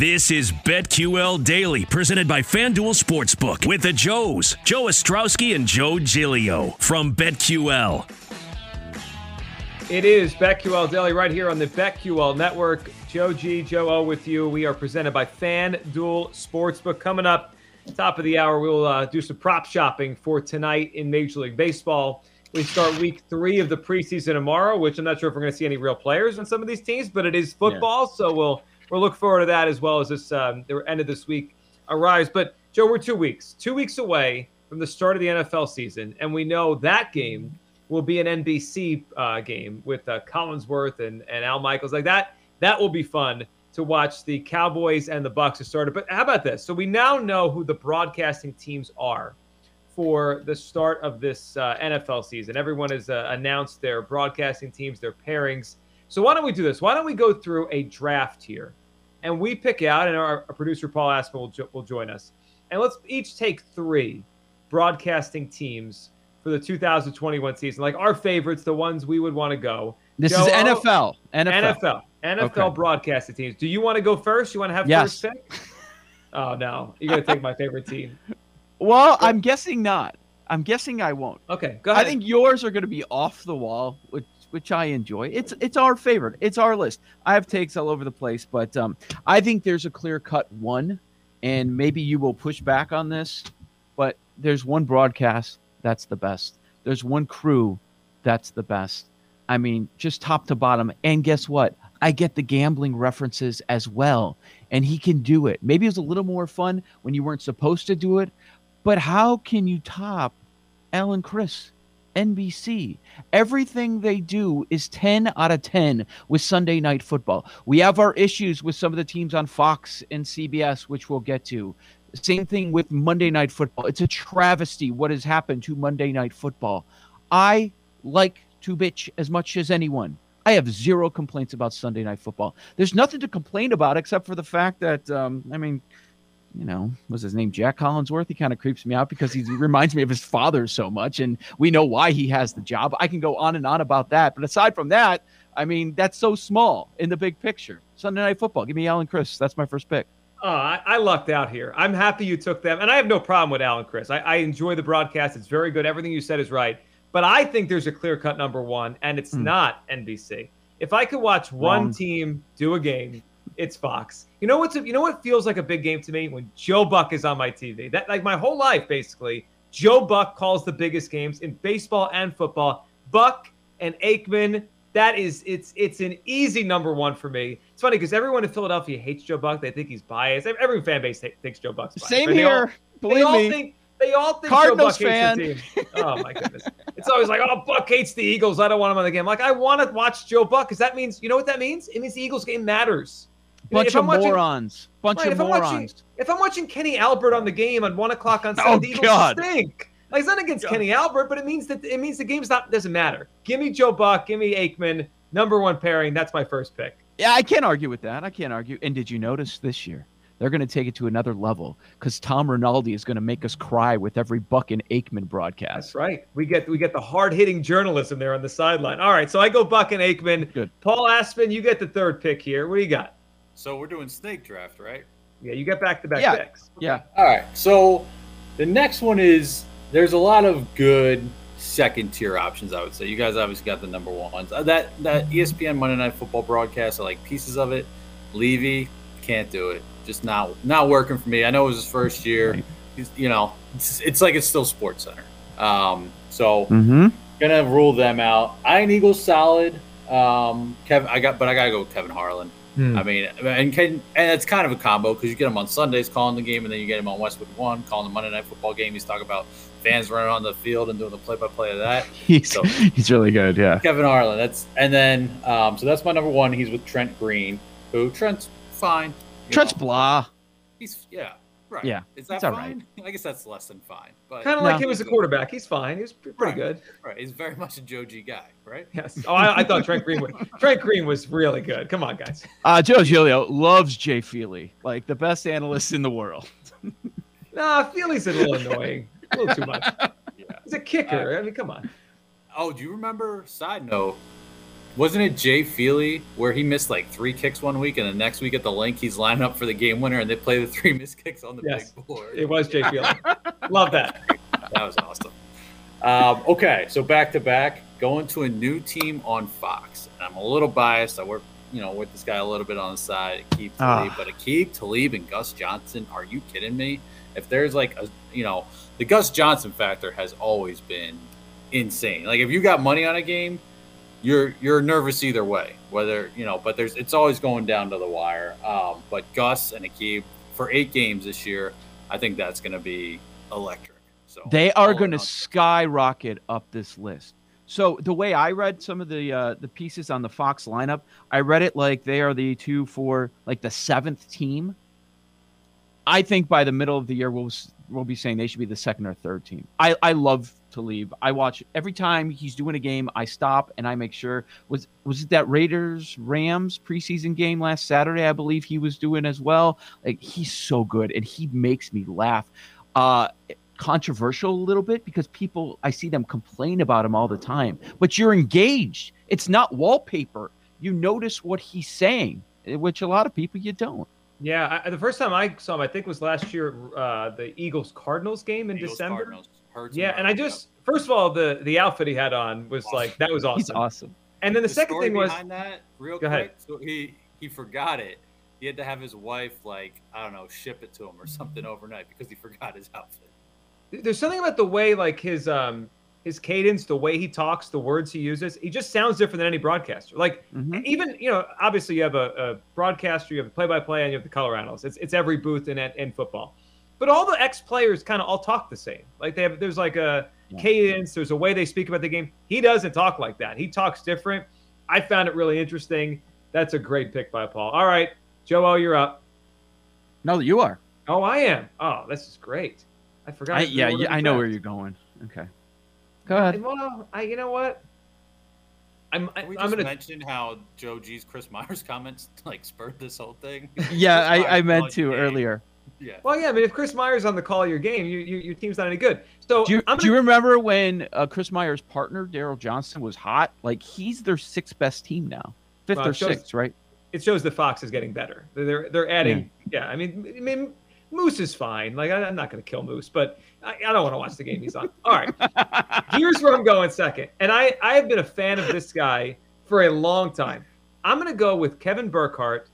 This is BetQL Daily, presented by FanDuel Sportsbook with the Joes, Joe Ostrowski and Joe Giglio from BetQL. It is BetQL Daily right here on the BetQL Network. Joe G, Joe O with you. We are presented by FanDuel Sportsbook. Coming up, top of the hour, we'll uh, do some prop shopping for tonight in Major League Baseball. We start week three of the preseason tomorrow, which I'm not sure if we're going to see any real players on some of these teams, but it is football, yeah. so we'll we'll look forward to that as well as this um, the end of this week arrives. But Joe, we're two weeks, two weeks away from the start of the NFL season, and we know that game will be an NBC uh, game with uh, Collinsworth and, and Al Michaels like that. That will be fun to watch the Cowboys and the Bucks have started. But how about this? So we now know who the broadcasting teams are for the start of this uh, NFL season. Everyone has uh, announced their broadcasting teams, their pairings. So why don't we do this? Why don't we go through a draft here? And we pick out, and our, our producer Paul Aspen will, jo- will join us, and let's each take three broadcasting teams for the 2021 season, like our favorites, the ones we would want to go. This Joe, oh, is NFL. NFL. NFL. NFL okay. broadcasting teams. Do you want to go first? You want to have yes. first pick? Oh no, you're gonna take my favorite team. Well, I'm guessing not. I'm guessing I won't. Okay, go ahead. I think yours are going to be off the wall, which which I enjoy. It's it's our favorite. It's our list. I have takes all over the place, but um, I think there's a clear cut one, and maybe you will push back on this, but there's one broadcast that's the best. There's one crew that's the best. I mean, just top to bottom. And guess what? I get the gambling references as well, and he can do it. Maybe it was a little more fun when you weren't supposed to do it, but how can you top Al and Cris? NBC. Everything they do is 10 out of 10 with Sunday night football. We have our issues with some of the teams on Fox and CBS, which we'll get to. Same thing with Monday night football. It's a travesty what has happened to Monday night football. I like to bitch as much as anyone. I have zero complaints about Sunday night football. There's nothing to complain about except for the fact that, um, I mean, you know, was his name Jac Collinsworth? He kind of creeps me out because he reminds me of his father so much, and we know why he has the job. I can go on and on about that, but aside from that, I mean, that's so small in the big picture. Sunday Night Football. Give me Al and Cris. That's my first pick. Oh, I, I, lucked out here. I'm happy you took them, and I have no problem with Al and Cris. I, I enjoy the broadcast. It's very good. Everything you said is right. But I think there's a clear cut number one, and it's mm. not NBC. If I could watch one team do a game it's Fox. You know what's you know what feels like a big game to me when Joe Buck is on my TV. That like my whole life basically, Joe Buck calls the biggest games in baseball and football. Buck and Aikman, that is it's it's an easy number one for me. It's funny because everyone in Philadelphia hates Joe Buck. They think he's biased. Every fan base thinks Joe Buck's biased. Same here. All, Believe all me. Think, they all think Cardinals Joe Buck fan. hates the team. Oh my goodness! It's always like, oh, Buck hates the Eagles. I don't want him on the game. Like, I want to watch Joe Buck because that means, you know what that means? It means the Eagles game matters. Bunch of watching, morons. Bunch right, of if morons. I'm watching, if I'm watching Kenny Albert on the game at one o'clock on Sunday, oh, God. stink. Like it's not against God. Kenny Albert, but it means that it means the game's not doesn't matter. Give me Joe Buck, give me Aikman, number one pairing. That's my first pick. Yeah, I can't argue with that. I can't argue. And did you notice this year? They're going to take it to another level because Tom Rinaldi is going to make us cry with every Buck and Aikman broadcast. That's right. We get we get the hard hitting journalism there on the sideline. All right, so I go Buck and Aikman. Good. Paul Aspen, you get the third pick here. What do you got? So we're doing snake draft, right? Yeah, you get back to back yeah. picks. Yeah. All right. So the next one is there's a lot of good second tier options. I would say you guys obviously got the number ones. Uh, that that ESPN Monday Night Football broadcast, I like pieces of it. Levy can't do it. Just not not working for me. I know it was his first year. He's, you know, it's, it's, like it's still SportsCenter. Um, so mm-hmm. gonna rule them out. Ian Eagle solid. Um, Kevin, I got, but I gotta go with Kevin Harlan. Hmm. I mean, and can, and it's kind of a combo because you get him on Sundays calling the game, and then you get him on Westwood One calling the Monday Night Football game. He's talking about fans running on the field and doing the play-by-play of that. He's so, he's really good, yeah. Kevin Harlan. That's and then um, so that's my number one. He's with Trent Green, who Trent's fine. Trent's know. blah. He's yeah. Right. Yeah. Is that fine? Right. I guess that's less than fine. But kind of like no. him as a quarterback. He's fine. He's pretty right. good. Right. He's very much a Joe G guy, right? Yes. Oh, I, I thought Trent Green was Trent Green was really good. Come on, guys. Uh, Joe Giglio loves Jay Feely, like the best analyst in the world. nah, Feely's a little annoying. A little too much. Yeah. He's a kicker. Uh, I mean, come on. Oh, do you remember? Side note. Wasn't it Jay Feely where he missed like three kicks one week, and the next week at the link he's lining up for the game winner, and they play the three missed kicks on the Yes. big board. It was Jay Feely. Love that. That was awesome. Um, okay, so back to back, going to a new team on Fox. And I'm a little biased. I work, you know, with this guy a little bit on the side, Aqib Talib. Ah. But Aqib Talib and Gus Johnson, are you kidding me? If there's like a, you know, the Gus Johnson factor has always been insane. Like if you got money on a game, you're you're nervous either way. Whether you know, but there's it's always going down to the wire. Um, but Gus and Aqib for eight games this year, I think that's going to be electric. So They are going to skyrocket up this list. So the way I read some of the uh, the pieces on the Fox lineup, I read it like they are the two for like the seventh team. I think by the middle of the year we'll we'll be saying they should be the second or third team. I I love Talib. I watch every time he's doing a game. I stop and I make sure was was it that Raiders Rams preseason game last Saturday? I believe he was doing as well. Like he's so good and he makes me laugh. Uh, controversial a little bit because people I see them complain about him all the time. But you're engaged. It's not wallpaper. You notice what he's saying, eh, which a lot of people you don't. Yeah, I, the first time I saw him, I think was last year, uh, the Eagles Cardinals game in Eagles, December. Cardinals, Hurts Yeah, and I Browns, just first of all the the outfit he had on was Awesome. like that was awesome. He's awesome. And then the, The second story thing was behind that, real Go quick. ahead. So he he forgot it. He had to have his wife like I don't know ship it to him or something overnight because he forgot his outfit. there's something about the way like his um his cadence, the way he talks, the words he uses. He just sounds different than any broadcaster. Like Mhm. even you know, obviously you have a, a broadcaster, you have a play-by-play, and you have the color analyst. It's it's every booth in in football. But all the ex players kind of all talk the same. Like they have there's like a Yeah. cadence, there's a way they speak about the game. He doesn't talk like that. He talks different. I found it really interesting. That's a great pick by Paul. All right, Joe, you're up. No, you are. Oh, I am. Oh, this is great. I forgot. I, yeah, yeah, I know where you're going. Okay. Go ahead. Well, I, you know what? I'm, I, Can we I'm just gonna. mention how Joe G's Chris Myers comments like spurred this whole thing. Yeah, I, I meant on to game. earlier. Yeah. Well, yeah. I mean, if Chris Myers on the call of your game, you, you, your team's not any good. So Do you, I'm do you remember when uh, Chris Myers' partner Daryl Johnston was hot? Like he's their sixth best team now, fifth Well, or shows- sixth, right? it shows that Fox is getting better. They're they're adding. Yeah. I mean, I mean, Moose is fine. Like I, I'm not gonna kill Moose, but I, I don't want to watch the game he's on. All right. Here's where I'm going second, and I I have been a fan of this guy for a long time. I'm gonna go with Kevin Burkhardt,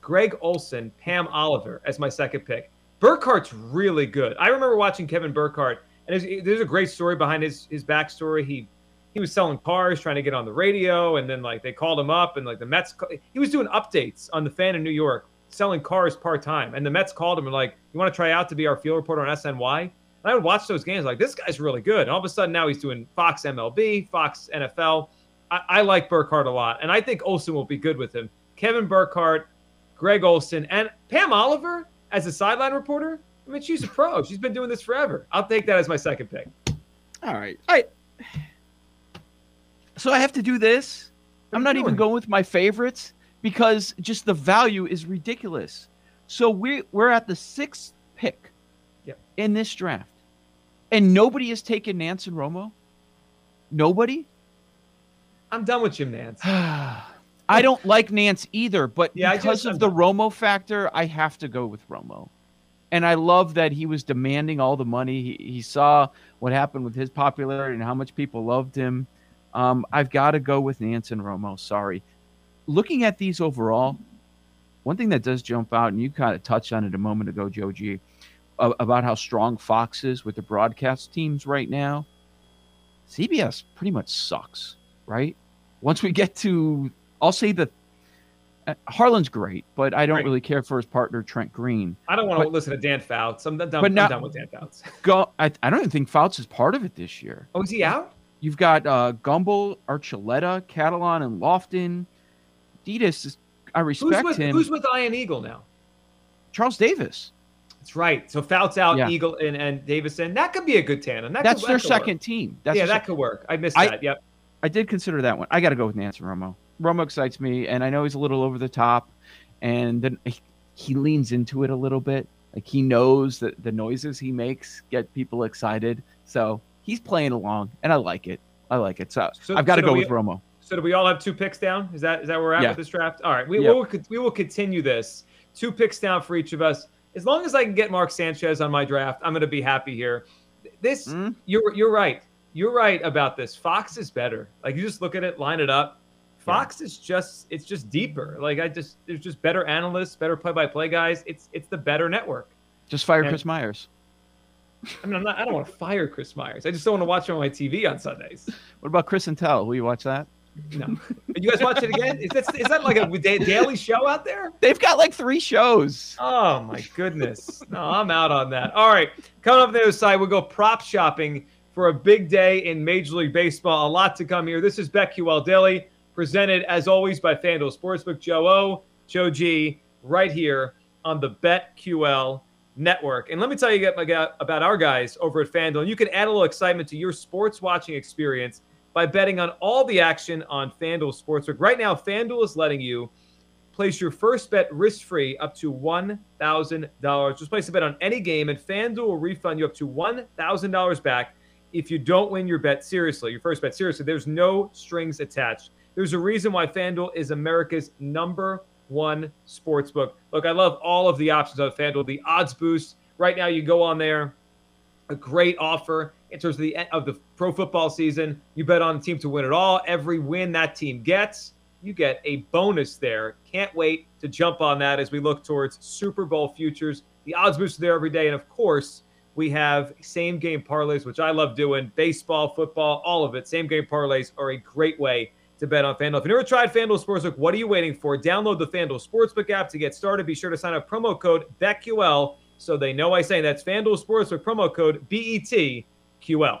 Greg Olsen, Pam Oliver as my second pick. Burkhardt's really good. I remember watching Kevin Burkhardt, and there's, there's a great story behind his his backstory. He he was selling cars, trying to get on the radio, and then like they called him up, and like the Mets, he was doing updates on the fan in New York, selling cars part time, and the Mets called him and like, you want to try out to be our field reporter on SNY? And I would watch those games like this guy's really good. And all of a sudden now he's doing Fox MLB, Fox NFL. I, I like Burkhardt a lot, and I think Olson will be good with him. Kevin Burkhardt, Greg Olsen, and Pam Oliver as a sideline reporter. I mean, she's a pro. She's been doing this forever. I'll take that as my second pick. All right. All right. So I have to do this. What I'm not even going with my favorites because just the value is ridiculous. So we we're at the sixth pick Yep. in this draft, and nobody has taken Nantz and Romo. Nobody. I'm done with Jim Nantz. I don't like Nantz either, but Yeah, because just- of the. Romo factor, I have to go with Romo. And I love that he was demanding all the money. He, he saw what happened with his popularity and how much people loved him. Um, I've got to go with Nantz and Romo. Sorry. Looking at these overall, one thing that does jump out, and you kind of touched on it a moment ago, Joe G, about how strong Fox is with the broadcast teams right now. CBS pretty much sucks, right? Once we get to, I'll say the uh, Harlan's great, but I don't Right. really care for his partner Trent Green. I don't want to listen to Dan Fouts. I'm done, But I'm done with Dan Fouts. Go, I, I don't even think Fouts is part of it this year. Oh, is he out? You've got uh, Gumbel, Archuleta, Catalon, and Lofton. Ditas, is, I Who's respect with, him. who's with Ian Eagle now? Charles Davis. That's right. So Fouts out, Yeah. Eagle and, and Davison. That could be a good tandem. That That's could, their that could work. second team. That's yeah, that could work. I missed I- that. Yep. I did consider that one. I got to go with Nancy Romo. Romo excites me, and I know he's a little over the top, and then he, he leans into it a little bit. Like he knows that the noises he makes get people excited, so he's playing along, and I like it. I like it. So, So- I've got to so go do with Romo. So do we all have two picks down? Is that is that where we're at Yeah. with this draft? All right, we, will we will continue this. Two picks down for each of us. As long as I can get Mark Sanchez on my draft, I'm going to be happy here. This Mm. you're you're right. You're right about this. Fox is better. Like you just look at it, line it up. Fox is just it's just deeper. Like I just there's just better analysts, better play-by-play guys. It's it's the better network. Just fire And- Chris Myers. I mean, I'm not. I don't want to fire Chris Myers. I just don't want to watch him on my TV on Sundays. What about Chris and Tell? Will you watch that? No. you guys watch it again? Is that is that like a daily show out there? They've got like three shows. Oh my goodness. No, I'm out on that. All right. Coming up on the other side, we'll go prop shopping for a big day in Major League Baseball. A lot to come here. This is BetQL Daily, presented as always by FanDuel Sportsbook. Joe O, Joe G, right here on the BetQL network. And let me tell you about our guys over at FanDuel. And you can add a little excitement to your sports watching experience by betting on all the action on FanDuel Sportsbook. Right now, FanDuel is letting you place your first bet risk free up to $1,000. Just place a bet on any game, and FanDuel will refund you up to $1,000 back if you don't win your bet seriously, your first bet seriously. There's no strings attached. There's a reason why FanDuel is America's number one sportsbook. Look, I love all of the options on FanDuel. The odds boost. Right now, you go on there, a great offer in terms of the of the pro football season. You bet on the team to win it all. Every win that team gets, you get a bonus there. Can't wait to jump on that as we look towards Super Bowl futures. The odds boost are there every day, and of course, we have same game parlays, which I love doing. Baseball, football, all of it. Same game parlays are a great way to bet on FanDuel. If you've never tried FanDuel Sportsbook, what are you waiting for? Download the FanDuel Sportsbook app to get started. Be sure to sign up promo code BETQL so they know I say that's FanDuel Sportsbook promo code BETQL.